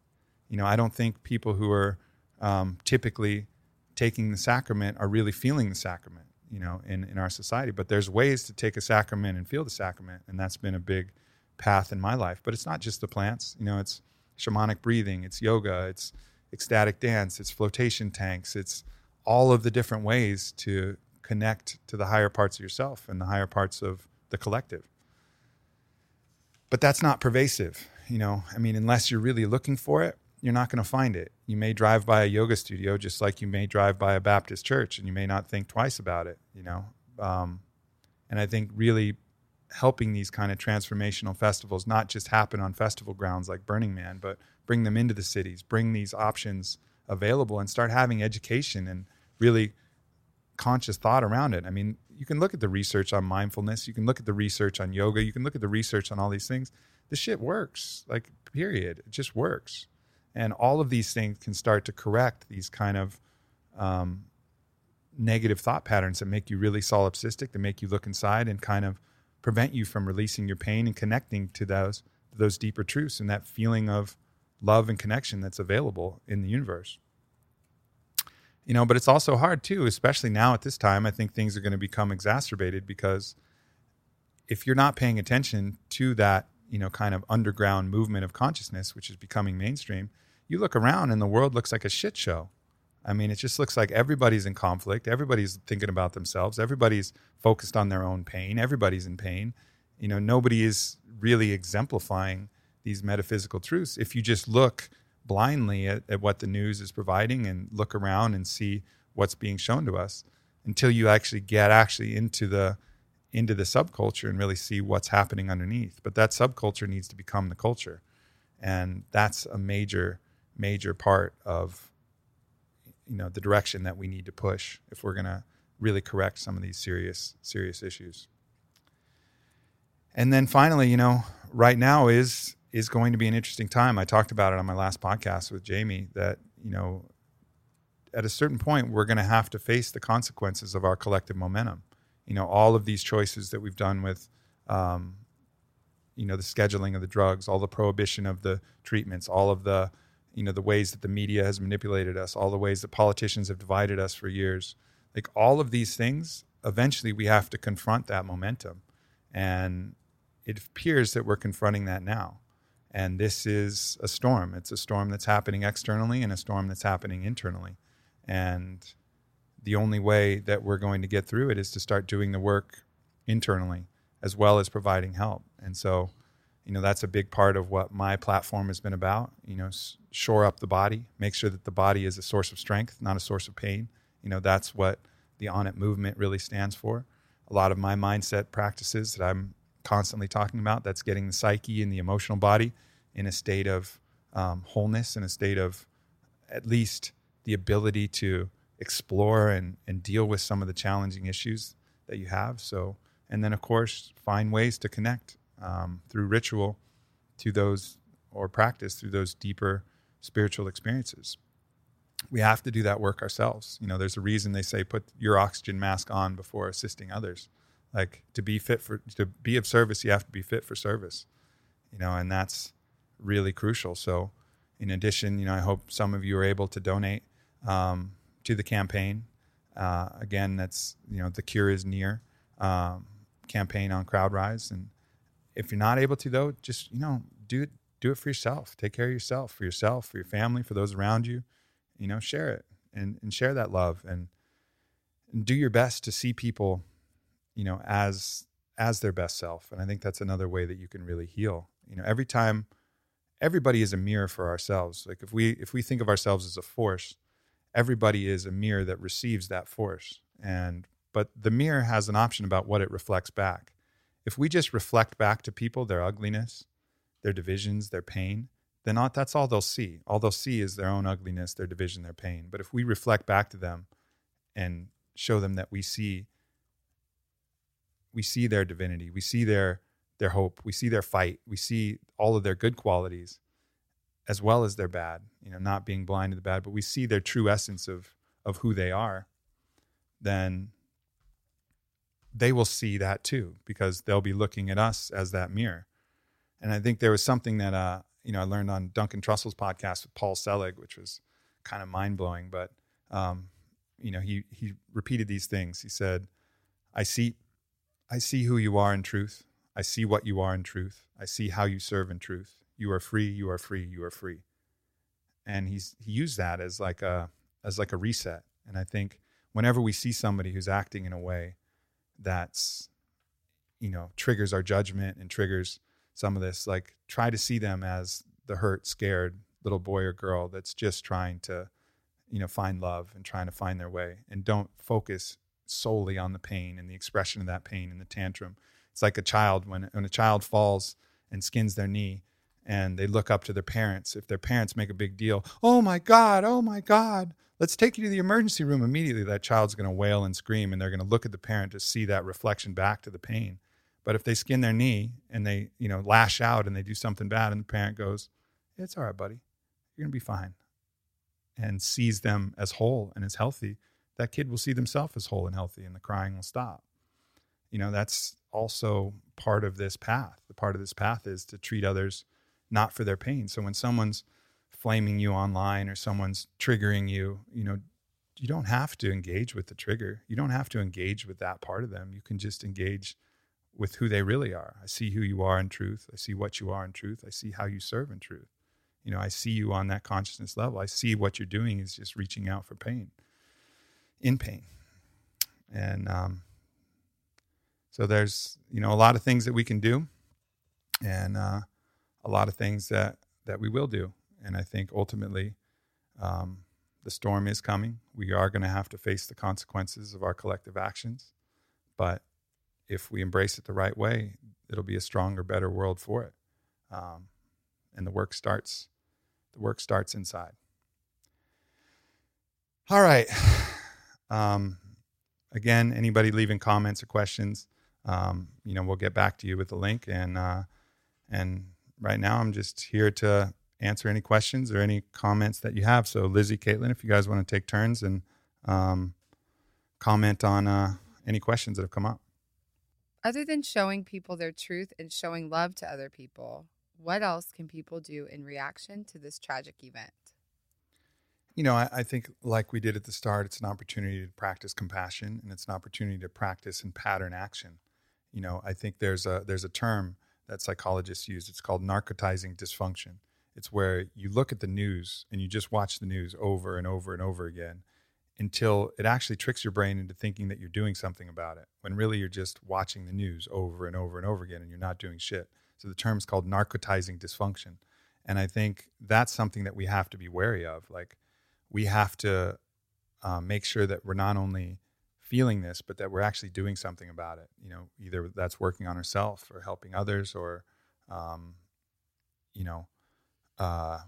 You know, I don't think people who are um, typically taking the sacrament are really feeling the sacrament. You know, in in our society, but there's ways to take a sacrament and feel the sacrament, and that's been a big path in my life. But it's not just the plants. You know, it's shamanic breathing, it's yoga, it's ecstatic dance, it's flotation tanks, it's all of the different ways to connect to the higher parts of yourself and the higher parts of the collective. But that's not pervasive, you know. I mean, unless you're really looking for it, you're not going to find it. You may drive by a yoga studio just like you may drive by a Baptist church and you may not think twice about it, you know. Um, and I think really helping these kind of transformational festivals not just happen on festival grounds like Burning Man, but bring them into the cities, bring these options available, and start having education and really conscious thought around it. I mean, you can look at the research on mindfulness, you can look at the research on yoga, you can look at the research on all these things. This shit works, like, period. It just works. And all of these things can start to correct these kind of um, negative thought patterns that make you really solipsistic, that make you look inside and kind of prevent you from releasing your pain and connecting to those those deeper truths and that feeling of love and connection that's available in the universe. You know, but it's also hard too, especially now at this time. I think things are going to become exacerbated because if you're not paying attention to that, you know, kind of underground movement of consciousness, which is becoming mainstream, you look around and the world looks like a shit show. I mean, it just looks like everybody's in conflict. Everybody's thinking about themselves. Everybody's focused on their own pain. Everybody's in pain. You know, nobody is really exemplifying these metaphysical truths. If you just look blindly at, at what the news is providing and look around and see what's being shown to us until you actually get actually into the into the subculture and really see what's happening underneath. But that subculture needs to become the culture. And that's a major, major part of you know the direction that we need to push if we're gonna really correct some of these serious, serious issues. And then finally, you know, right now is is going to be an interesting time. I talked about it on my last podcast with Jamie that, you know, at a certain point, we're going to have to face the consequences of our collective momentum. You know, all of these choices that we've done with, um, you know, the scheduling of the drugs, all the prohibition of the treatments, all of the, you know, the ways that the media has manipulated us, all the ways that politicians have divided us for years. Like all of these things, eventually we have to confront that momentum. And it appears that we're confronting that now. And this is a storm. It's a storm that's happening externally and a storm that's happening internally. And the only way that we're going to get through it is to start doing the work internally as well as providing help. And so, you know, that's a big part of what my platform has been about. You know, shore up the body, make sure that the body is a source of strength, not a source of pain. You know, that's what the Onnit movement really stands for. A lot of my mindset practices that I'm constantly talking about. That's getting the psyche and the emotional body in a state of um, wholeness, in a state of at least the ability to explore and, and deal with some of the challenging issues that you have. So, and then of course, find ways to connect um, through ritual to those or practice through those deeper spiritual experiences. We have to do that work ourselves. You know, there's a reason they say put your oxygen mask on before assisting others. Like to be fit for to be of service, you have to be fit for service. You know, and that's really crucial. So, in addition, you know, I hope some of you are able to donate um, to the campaign. Uh, again, that's you know, the cure is near. Um, campaign on CrowdRise, and if you're not able to, though, just you know, do it do it for yourself. Take care of yourself, for yourself, for your family, for those around you. You know, share it and and share that love and, and do your best to see people, you know, as as their best self. And I think that's another way that you can really heal. You know, every time everybody is a mirror for ourselves. Like if we if we think of ourselves as a force, everybody is a mirror that receives that force. And but the mirror has an option about what it reflects back. If we just reflect back to people their ugliness, their divisions, their pain, then that's all they'll see. All they'll see is their own ugliness, their division, their pain. But if we reflect back to them and show them that we see we see their divinity, we see their their hope, we see their fight, we see all of their good qualities as well as their bad, you know, not being blind to the bad, but we see their true essence of of who they are, then they will see that too because they'll be looking at us as that mirror. And I think there was something that uh, you know I learned on Duncan Trussell's podcast with Paul Selig, which was kind of mind blowing. But um, you know, he he repeated these things. He said, "I see, I see who you are in truth. I see what you are in truth. I see how you serve in truth. You are free. You are free. You are free." And he's he used that as like a as like a reset. And I think whenever we see somebody who's acting in a way that's you know triggers our judgment and triggers some of this like try to see them as the hurt scared little boy or girl that's just trying to you know find love and trying to find their way. And don't focus solely on the pain and the expression of that pain and the tantrum. It's like a child when when a child falls and skins their knee and they look up to their parents. If their parents make a big deal oh my god oh my god let's take you to the emergency room immediately. That child's going to wail and scream and they're going to look at the parent to see that reflection back to the pain. But if they skin their knee and they you know lash out and they do something bad and the parent goes it's all right buddy. You're going to be fine and sees them as whole and as healthy that kid will see themselves as whole and healthy and the crying will stop. You know that's also part of this path. The part of this path is to treat others not for their pain so when someone's flaming you online or someone's triggering you, you know, you don't have to engage with the trigger. You don't have to engage with that part of them. You can just engage with who they really are. I see who you are in truth. I see what you are in truth. I see how you serve in truth. You know, I see you on that consciousness level. I see what you're doing is just reaching out for pain, in pain. And um, so there's, you know, a lot of things that we can do and uh, a lot of things that, that we will do. And I think ultimately, um, the storm is coming. We are going to have to face the consequences of our collective actions. But if we embrace it the right way, it'll be a stronger, better world for it. Um, and the work starts. The work starts inside. All right. Um, again, anybody leaving comments or questions, um, you know, we'll get back to you with the link. And uh, and right now, I'm just here to answer any questions or any comments that you have. So, Lizzie, Caitlin, if you guys want to take turns and um, comment on uh, any questions that have come up. Other than showing people their truth and showing love to other people, what else can people do in reaction to this tragic event? You know, I, I, think, like we did at the start, it's an opportunity to practice compassion, and it's an opportunity to practice and pattern action. You know, I think there's a there's a term that psychologists use. It's called narcotizing dysfunction, it's where you look at the news and you just watch the news over and over and over again until it actually tricks your brain into thinking that you're doing something about it when really you're just watching the news over and over and over again and you're not doing shit. So the term is called narcotizing dysfunction. And I think that's something that we have to be wary of. Like, we have to um, make sure that we're not only feeling this, but that we're actually doing something about it. You know, either that's working on ourselves or helping others or, um, you know, uh,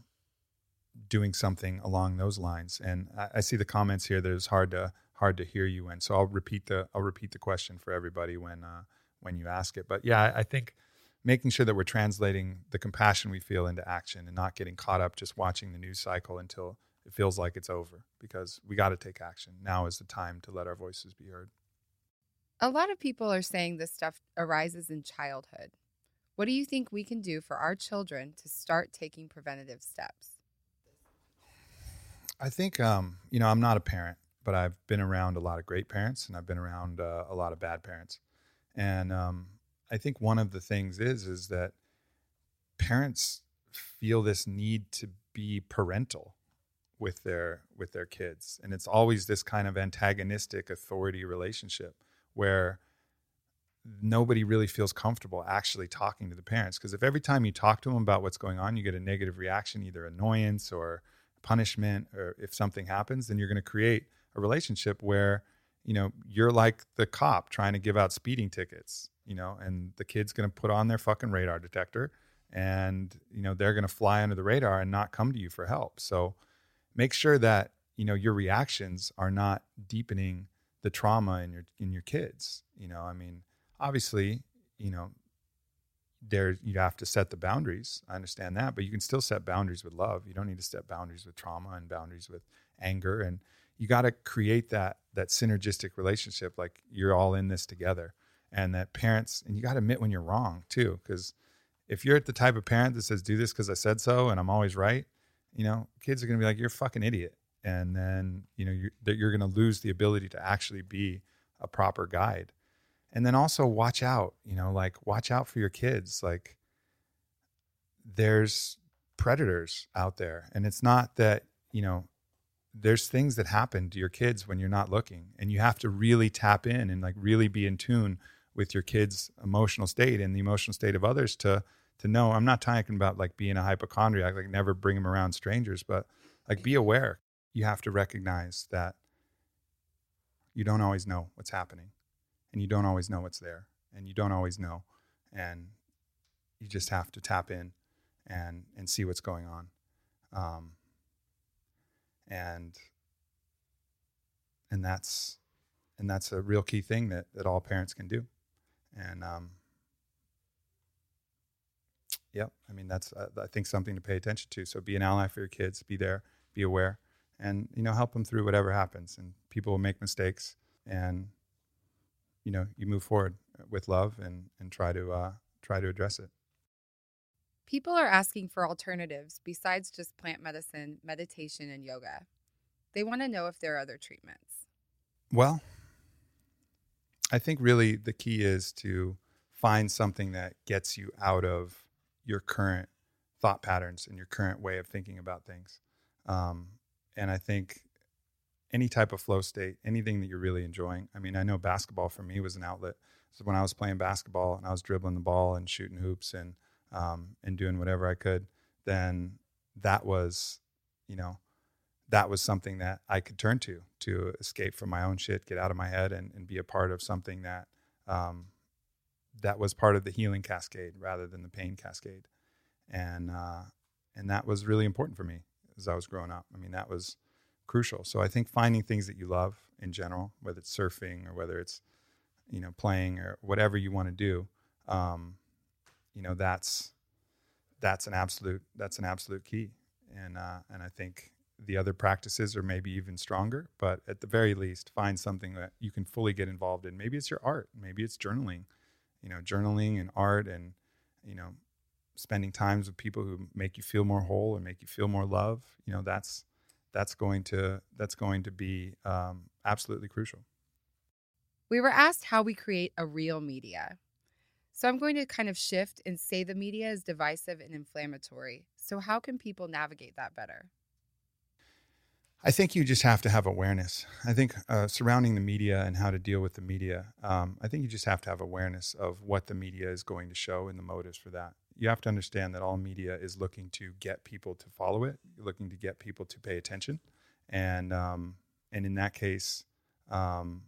doing something along those lines. And I, I, see the comments here that it's hard to hard to hear you in. So I'll repeat the I'll repeat the question for everybody when uh, when you ask it. But yeah, I, I think making sure that we're translating the compassion we feel into action and not getting caught up just watching the news cycle until it feels like it's over because we got to take action. Now is the time to let our voices be heard. A lot of people are saying this stuff arises in childhood. What do you think we can do for our children to start taking preventative steps? I think, um, you know, I'm not a parent, but I've been around a lot of great parents and I've been around uh, a lot of bad parents. And um, I think one of the things is, is that parents feel this need to be parental with their with their kids and it's always this kind of antagonistic authority relationship where nobody really feels comfortable actually talking to the parents because if every time you talk to them about what's going on you get a negative reaction either annoyance or punishment or if something happens then you're going to create a relationship where you know you're like the cop trying to give out speeding tickets you know and the kid's going to put on their fucking radar detector and you know they're going to fly under the radar and not come to you for help. So make sure that you know your reactions are not deepening the trauma in your in your kids you know i mean obviously, you know, there you have to set the boundaries. I understand that, but you can still set boundaries with love. You don't need to set boundaries with trauma and boundaries with anger and you got to create that that synergistic relationship like you're all in this together and that parents and you got to admit when you're wrong too cuz if you're the type of parent that says do this cuz I said so and I'm always right, you know, kids are going to be like you're a fucking idiot. And then, you know, you're you're going to lose the ability to actually be a proper guide. And then also watch out you know like watch out for your kids. Like there's predators out there. And it's not that you know there's things that happen to your kids when you're not looking. And you have to really tap in and like really be in tune with your kids emotional state and the emotional state of others to to know. I'm not talking about like being a hypochondriac like never bring them around strangers but like be aware. You have to recognize that you don't always know what's happening and you don't always know what's there and you don't always know and you just have to tap in and and see what's going on. Um, and and that's and that's a real key thing that that all parents can do. And um, yep i mean that's uh, i think something to pay attention to so be an ally for your kids be there be aware and you know help them through whatever happens and people will make mistakes and you know you move forward with love and and try to uh, try to address it. People are asking for alternatives besides just plant medicine, meditation, and yoga. They want to know if there are other treatments. Well, I think really the key is to find something that gets you out of your current thought patterns and your current way of thinking about things. Um, and I think any type of flow state, anything that you're really enjoying. I mean, I know basketball for me was an outlet. So when I was playing basketball and I was dribbling the ball and shooting hoops and um, and doing whatever I could, then that was, you know, that was something that I could turn to to escape from my own shit, get out of my head, and, and be a part of something that um, that was part of the healing cascade rather than the pain cascade, and uh, and that was really important for me as I was growing up. I mean, that was crucial. So I think finding things that you love in general, whether it's surfing or whether it's you know playing or whatever you want to do, um, you know that's that's an absolute that's an absolute key. And uh, and I think the other practices are maybe even stronger, but at the very least, find something that you can fully get involved in. Maybe it's your art, maybe it's journaling, you know, journaling and art, and you know, spending times with people who make you feel more whole and make you feel more love. You know, that's that's going to that's going to be um, absolutely crucial. We were asked how we create a real media. So I'm going to kind of shift and say the media is divisive and inflammatory. So how can people navigate that better? I think you just have to have awareness. I think uh, surrounding the media and how to deal with the media, um, I think you just have to have awareness of what the media is going to show and the motives for that you have to understand that all media is looking to get people to follow it, looking to get people to pay attention, and um, and in that case, um,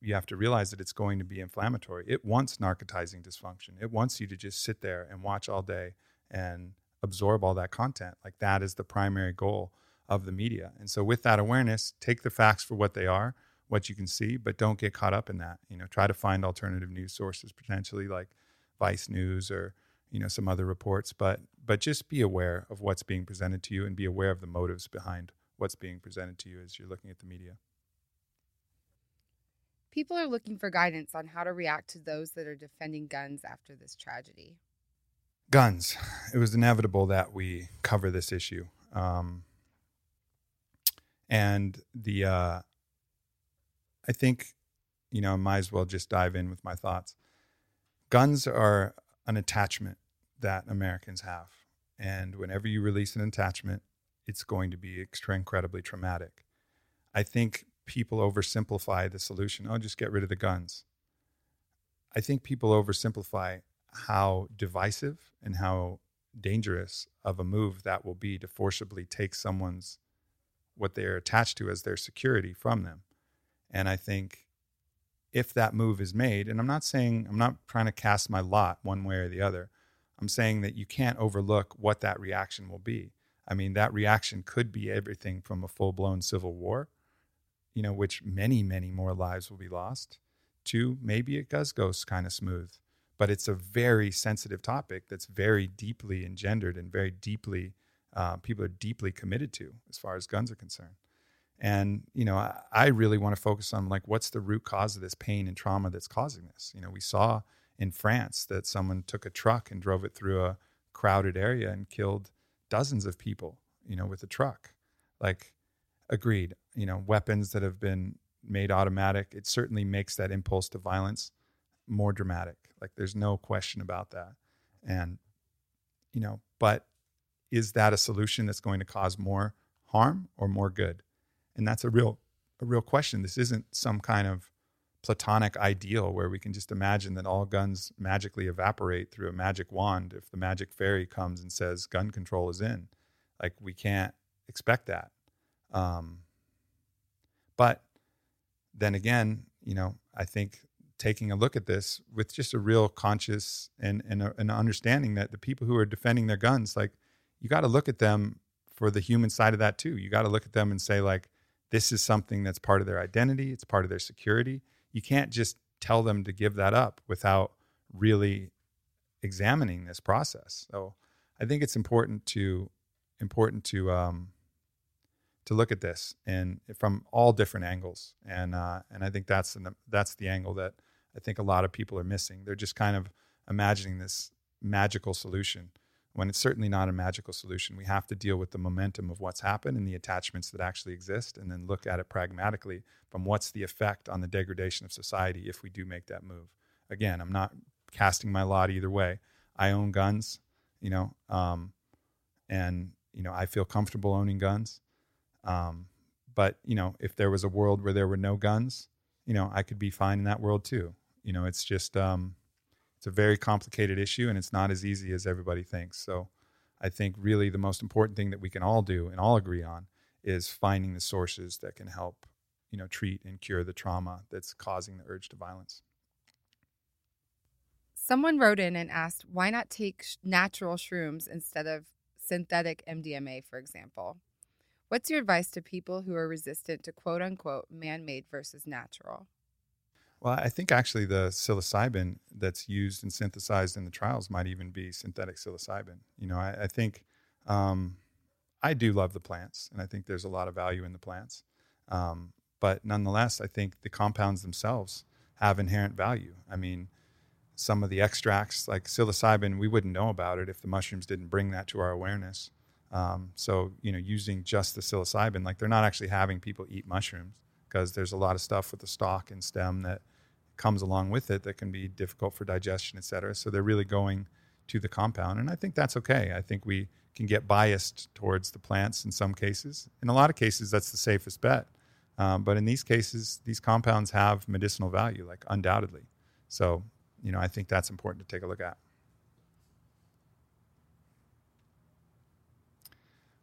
you have to realize that it's going to be inflammatory. It wants narcotizing dysfunction. It wants you to just sit there and watch all day and absorb all that content. Like that is the primary goal of the media. And so, with that awareness, take the facts for what they are, what you can see, but don't get caught up in that. You know, try to find alternative news sources, potentially like Vice News or you know some other reports. But but just be aware of what's being presented to you and be aware of the motives behind what's being presented to you as you're looking at the media. People are looking for guidance on how to react to those that are defending guns after this tragedy. Guns. It was inevitable that we cover this issue. Um, and the uh, i think you know i might as well just dive in with my thoughts guns are an attachment that Americans have. And whenever you release an attachment, it's going to be incredibly traumatic. I think people oversimplify the solution. Oh, just get rid of the guns. I think people oversimplify how divisive and how dangerous of a move that will be to forcibly take someone's what they're attached to as their security from them. And I think if that move is made, and I'm not saying I'm not trying to cast my lot one way or the other. I'm saying that you can't overlook what that reaction will be. I mean, that reaction could be everything from a full blown civil war, you know, which many, many more lives will be lost, to maybe it does go kind of smooth. But it's a very sensitive topic that's very deeply engendered and very deeply, uh, people are deeply committed to as far as guns are concerned. And, you know, I, I really want to focus on like, what's the root cause of this pain and trauma that's causing this? You know, we saw in France that someone took a truck and drove it through a crowded area and killed dozens of people, you know, with a truck. Like, agreed, you know, weapons that have been made automatic, it certainly makes that impulse to violence more dramatic. Like, there's no question about that. And, you know, but is that a solution that's going to cause more harm or more good? And that's a real, a real question. This isn't some kind of platonic ideal where we can just imagine that all guns magically evaporate through a magic wand if the magic fairy comes and says gun control is in. Like we can't expect that. Um, but then again, you know, I think taking a look at this with just a real conscious and and a, an understanding that the people who are defending their guns, like you got to look at them for the human side of that too. You got to look at them and say like, this is something that's part of their identity. It's part of their security you can't just tell them to give that up without really examining this process. So I think it's important to important to um, to look at this and from all different angles. And uh, and I think that's the, that's the angle that I think a lot of people are missing. They're just kind of imagining this magical solution when it's certainly not a magical solution. We have to deal with the momentum of what's happened and the attachments that actually exist, and then look at it pragmatically from what's the effect on the degradation of society if we do make that move. Again, I'm not casting my lot either way. I own guns, you know, um, and you know I feel comfortable owning guns. Um, but you know, if there was a world where there were no guns, you know, I could be fine in that world too. You know, it's just um, it's a very complicated issue and it's not as easy as everybody thinks. So I think really the most important thing that we can all do and all agree on is finding the sources that can help, you know, treat and cure the trauma that's causing the urge to violence. Someone wrote in and asked, why not take natural shrooms instead of synthetic MDMA, for example? What's your advice to people who are resistant to quote unquote man made versus natural? Well, I think actually the psilocybin that's used and synthesized in the trials might even be synthetic psilocybin. You know, I, I think um, I do love the plants, and I think there's a lot of value in the plants. Um, but nonetheless, I think the compounds themselves have inherent value. I mean, some of the extracts, like psilocybin, we wouldn't know about it if the mushrooms didn't bring that to our awareness. Um, so, you know, using just the psilocybin, like they're not actually having people eat mushrooms because there's a lot of stuff with the stalk and stem that comes along with it that can be difficult for digestion, et cetera. So they're really going to the compound. And I think that's okay. I think we can get biased towards the plants in some cases. In a lot of cases, that's the safest bet. Um, but in these cases, these compounds have medicinal value, like undoubtedly. So, you know, I think that's important to take a look at.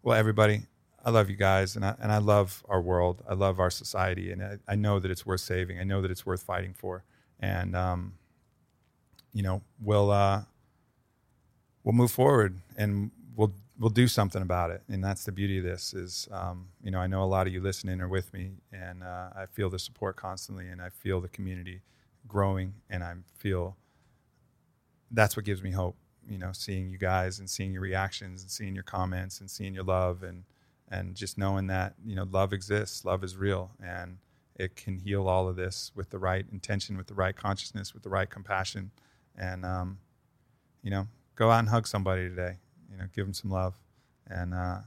Well, everybody, I love you guys, and I, and I love our world. I love our society, and I, I know that it's worth saving. I know that it's worth fighting for, and um, you know, we'll uh, we'll move forward, and we'll we'll do something about it. And that's the beauty of this. Is um, you know, I know a lot of you listening are with me, and uh, I feel the support constantly, and I feel the community growing, and I feel that's what gives me hope. You know, seeing you guys and seeing your reactions and seeing your comments and seeing your love and and just knowing that you know love exists love is real and it can heal all of this with the right intention with the right consciousness with the right compassion. And um, you know go out and hug somebody today you know give them some love and uh,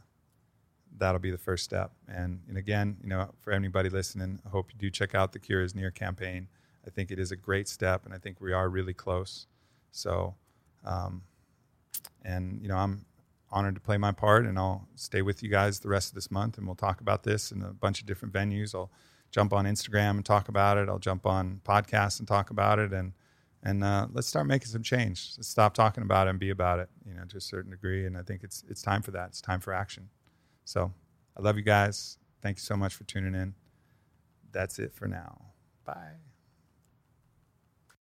that'll be the first step. And, and again you know for anybody listening i hope you do check out the cure is near campaign. I think it is a great step and i think we are really close. So um, and you know i'm honored to play my part, and I'll stay with you guys the rest of this month, and we'll talk about this in a bunch of different venues. I'll jump on Instagram and talk about it. I'll jump on podcasts and talk about it, and and uh, let's start making some change. Let's stop talking about it and be about it, you know, to a certain degree. And I think it's it's time for that. It's time for action. So I love you guys. Thank you so much for tuning in. That's it for now. Bye.